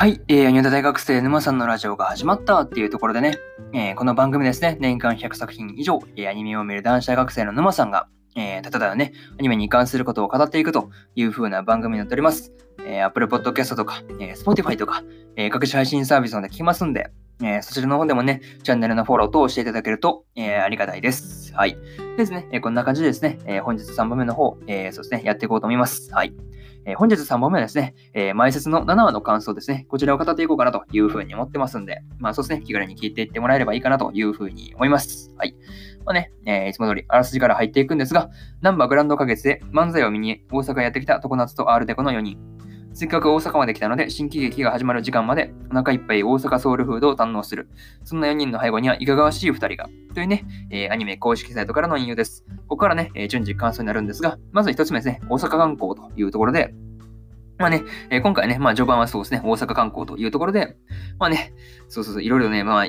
はい、えー、アニ大学生沼さんのラジオが始まったっていうところでね、えー、この番組ですね、年間100作品以上、えー、アニメを見る男子大学生の沼さんが、えー、ただね、アニメに関することを語っていくという風な番組になっております。えー、Apple Podcast とか、えー、Spotify とか、えー、各種配信サービスまで聞きますんで、えー、そちらの方でもね、チャンネルのフォローとしていただけると、えー、ありがたいです。はい。ですね、えー、こんな感じでですね、えー、本日3番目の方、えー、そうですね、やっていこうと思います。はい。えー、本日3本目はですね、えー、前説の7話の感想ですね、こちらを語っていこうかなというふうに思ってますんで、まあそうですね、気軽に聞いていってもらえればいいかなというふうに思います。はい。まあね、えー、いつも通りあらすじから入っていくんですが、ナンバーグランド花月で漫才を見に大阪やってきた常夏とアールデコの4人。せっかく大阪まで来たので、新喜劇が始まる時間までお腹いっぱい大阪ソウルフードを堪能する。そんな4人の背後にはいかがわしい2人が。というね、えー、アニメ公式サイトからの引用です。ここからね、えー、順次感想になるんですが、まず1つ目ですね、大阪観光というところで、まあね、えー、今回ね、まあ序盤はそうですね、大阪観光というところで、まあね、そうそうそう、いろいろね、まあ、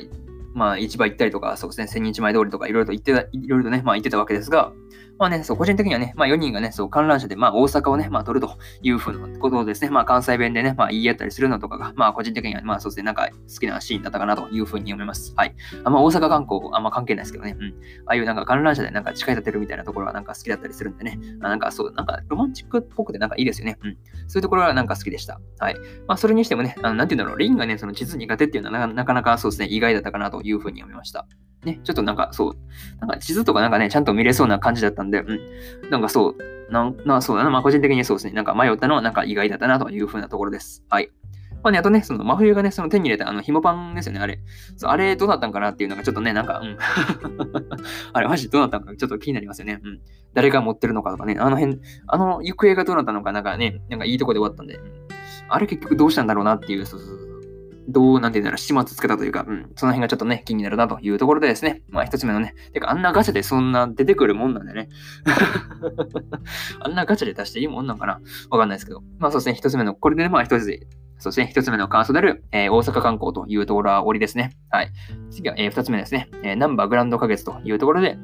まあ市場行ったりとか、そうですね、千日前通りとかいろいろと言ってた、いろいろとね、まあ言ってたわけですが、まあね、そう、個人的にはね、まあ4人がね、そう、観覧車で、まあ大阪をね、まあ取るというふうなことをですね、まあ関西弁でね、まあ言い合ったりするのとかが、まあ個人的には、まあそうですね、なんか好きなシーンだったかなというふうに思います。はい。あんま大阪観光、あんま関係ないですけどね、うん。ああいうなんか観覧車でなんか近い立てるみたいなところはなんか好きだったりするんでね、あなんかそう、なんかロマンチックっぽくてなんかいいですよね。うん。そういうところはなんか好きでした。はい。まあそれにしてもね、あのなんて言うんだろう、リンがね、その地図苦手っていうのはなかなかそうですね、意外だったかなというふうに思いました。ね、ちょっとなんかそう、なんか地図とかなんかね、ちゃんと見れそうな感じだったんで、うん、なんかそう、なんなそうだな、まあ個人的にそうですね、なんか迷ったのはなんか意外だったなというふうなところです。はい。まあね、あとね、その真冬がね、その手に入れたあの紐パンですよね、あれ。そうあれどうだったんかなっていうのがちょっとね、なんか、うん。あれマジどうなったのかちょっと気になりますよね。うん。誰が持ってるのかとかね、あの辺、あの行方がどうなったのかなんかね、なんかいいとこで終わったんで、うん、あれ結局どうしたんだろうなってい、うそうそう。どう、なんて言うんだろう、始末つけたというか、うん、その辺がちょっとね、気になるなというところでですね、まあ一つ目のね、てかあんなガチャでそんな出てくるもんなんでね、あんなガチャで出していいもんなんかな。わかんないですけど、まあそうですね、一つ目の、これでね、まあ一つで、そうですね、一つ目の感想である、えー、大阪観光というところは終わりですね。はい。次は、えー、二つ目ですね、えー、ナンバーグランド花月というところで、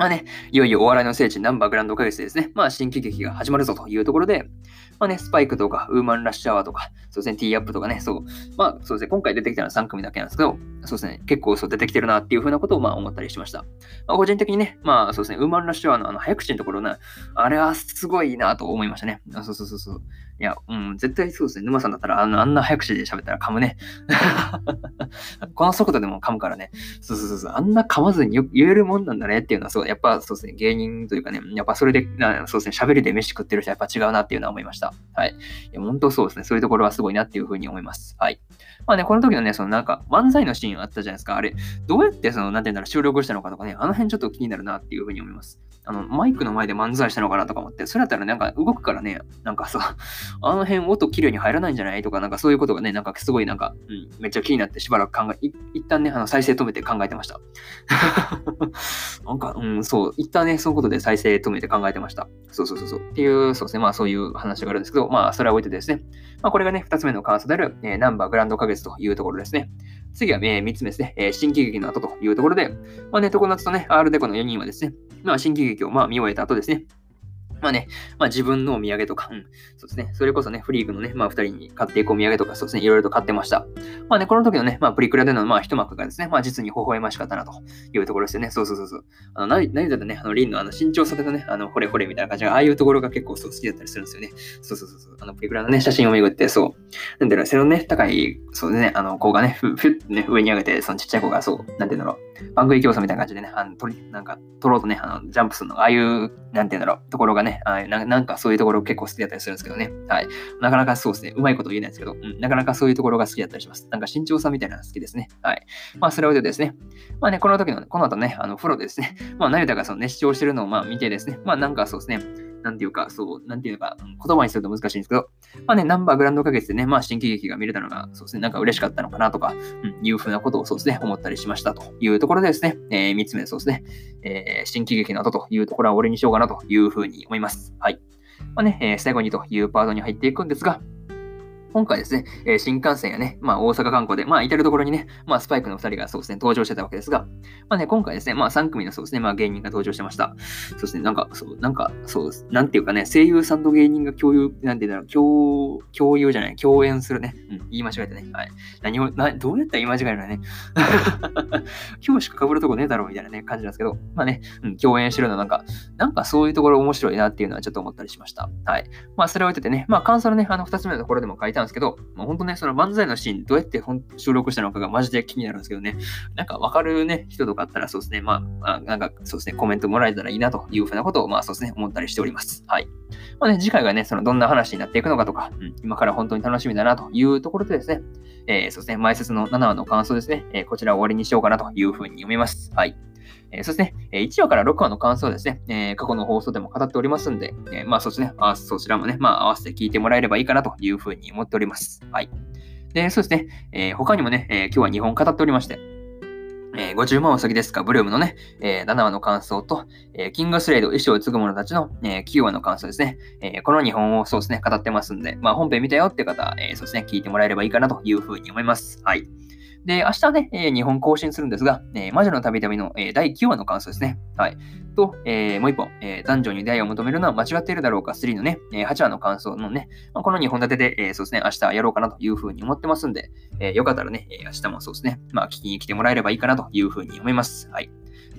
まあね、いよいよお笑いの聖地ナンバーグランド花月でですね、まあ新喜劇が始まるぞというところで、まあね、スパイクとか、ウーマンラッシュアワーとか、そうですね、ティーアップとかね、そう、まあそうですね、今回出てきたのは3組だけなんですけど、そうですね、結構そう出てきてるなっていうふうなことをまあ思ったりしました。まあ、個人的にね、まあそうですね、ウーマンラッシュアワーのあの早口のところね、あれはすごいなと思いましたね。あそうそうそうそう。いや、うん、絶対そうですね。沼さんだったらあのあんな早口で喋ったら噛むね。この速度でも噛むからね。そうそうそうそう。あんな噛まずに言えるもんなんだねっていうのは、そう、やっぱそうですね、芸人というかね、やっぱそれで、そうですね、喋りで飯食ってる人はやっぱ違うなっていうのは思いました。はい。いや、本当そうですね。そういうところはすごいなっていうふうに思います。はい。まあね、この時のね、そのなんか漫才のシーンあったじゃないですか。あれ、どうやってその、なんて言うんだろう、収録したのかとかね、あの辺ちょっと気になるなっていうふうに思います。あの、マイクの前で漫才したのかなとか思って、それだったらなんか動くからね、なんかさ、あの辺音綺麗に入らないんじゃないとか、なんかそういうことがね、なんかすごいなんか、うん、めっちゃ気になってしばらく考え、一旦ね、あの再生止めて考えてました。なんか、うん、そう、一旦ね、そういうことで再生止めて考えてました。そうそうそうそう。っていう、そうですね、まあそういう話があるんですけど、まあそれは置いてですね、まあこれがね、二つ目の感想である、えー、ナンバーグランド花月というところですね。次は、えー、3つ目ですね、えー、新喜劇の後というところで、まあね、常夏とね、R デコの4人はですね、まあ、新喜劇をまあ見終えた後ですね、まあね、まあ自分のお土産とか、うん、そうですね、それこそね、フリークのね、まあ二人に買っていくお土産とか、そうですね、いろいろと買ってました。まあね、この時のね、まあプリクラでのまあ一幕がですね、まあ実に微笑ましかったなというところですよね。そうそうそうそう。あの、何何だとね、あの、リンのあの、身長差でね、あの、ほれほれみたいな感じが、ああいうところが結構そう好きだったりするんですよね。そうそうそうそう。あの、プリクラのね、写真を巡って、そう。なんだろう、背のね、高い、そうでね、あの、子がね、ふ、ふってね、上に上げて、そのちっちゃい子が、そう、なんていうんだろう、番組競争みたいな感じでね、あの、取り、なんか、取ろうとね、あの、ジャンプするの、ああいう、なんていうんだろう、ところがね、あななんかそういうところ結構好きだったりするんですけどね。はい。なかなかそうですね。うまいこと言えないですけど、うん、なかなかそういうところが好きだったりします。なんか慎重さみたいなのが好きですね。はい。まあ、それをでですね。まあね、この時の、この後ね、あの、風呂でですね、まあ、成田がその熱唱してるのをまあ見てですね、まあなんかそうですね、なんていうか、そう、なんていうか、言葉にすると難しいんですけど、まあね、ナンバーグランド花月でね、まあ新喜劇が見れたのが、そうですね、なんか嬉しかったのかなとか、うん、いうふうなことをそうですね、思ったりしましたというところでですね、えー、3つ目そうですね、えー、新喜劇の後というところは俺にしようかなというふうに思います。はい。まあね、えー、最後にというパートに入っていくんですが、今回ですね、え、新幹線やね、まあ大阪観光で、まあ至るところにね、まあスパイクの2人がそうですね、登場してたわけですが、まあね、今回ですね、まあ3組のそうですね、まあ芸人が登場してました。そうですね、なんか、そう、なんか、そうです。なんていうかね、声優さんと芸人が共有、なんていうんだろう、共、共有じゃない、共演するね。うん、言い間違えたね。はい。何を、な、どうやったら言い間違えるのね。今日しか被るとこねえだろうみたいなね、感じなんですけど、まあね、うん、共演してるのなんか、なんかそういうところ面白いなっていうのはちょっと思ったりしました。はい。まあそれを置いててね、まあ感想のね、あの2つ目のところでも書いたんですけど、まあ本当ね、その漫才のシーン、どうやって収録したのかがマジで気になるんですけどね、なんかわかるね、人とかあったらそうですね、まあ、あなんかそうですね、コメントもらえたらいいなというふうなことを、まあそうですね、思ったりしております。はい。まあね、次回がね、そのどんな話になっていくのかとか、うん、今から本当に楽しみだなというところでですね、えー、そうですね、前説の7話の感想ですね、えー、こちらを終わりにしようかなというふうに読みます。はい。えー、そして、え1話から6話の感想ですね、え過去の放送でも語っておりますんで、えまあそですね、あそちらもね、まあ合わせて聞いてもらえればいいかなというふうに思っております。はい。で、そうですね、え他にもね、え今日は2本語っておりまして、えー、50万は先ですか、ブルームのね、えー、7話の感想と、えー、キングスレイド、衣装を継ぐ者たちの、えー、9話の感想ですね。え、この2本をそうですね、語ってますんで、まあ本編見たよって方、え、そうですね、聞いてもらえればいいかなというふうに思います。はい。で、明日ね、えー、日本更新するんですが、えー、魔女の旅々の、えー、第9話の感想ですね。はい。と、えー、もう一本、えー、男女に出会いを求めるのは間違っているだろうか3のね、えー、8話の感想のね、まあ、この2本立てで、えー、そうですね、明日やろうかなというふうに思ってますんで、えー、よかったらね、明日もそうですね、まあ、聞きに来てもらえればいいかなというふうに思います。はい。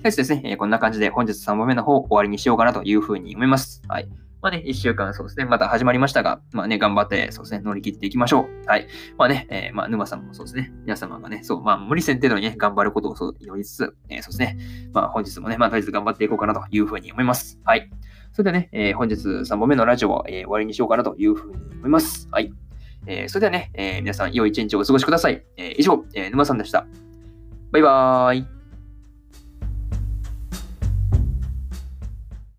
ですね、えー、こんな感じで本日3本目の方を終わりにしようかなというふうに思います。はい。まあね、一週間そうですね、また始まりましたが、まあね、頑張って、そうですね、乗り切っていきましょう。はい。まあね、えー、まあ、沼さんもそうですね、皆様がね、そう、まあ、無理せん程度にね、頑張ることをそう祈りつつ、えー、そうですね、まあ、本日もね、まあ、とりあえず頑張っていこうかなというふうに思います。はい。それではね、えー、本日3本目のラジオを、えー、終わりにしようかなというふうに思います。はい。えー、それではね、えー、皆さん、良い一日をお過ごしください。えー、以上、えー、沼さんでした。バイバーイ。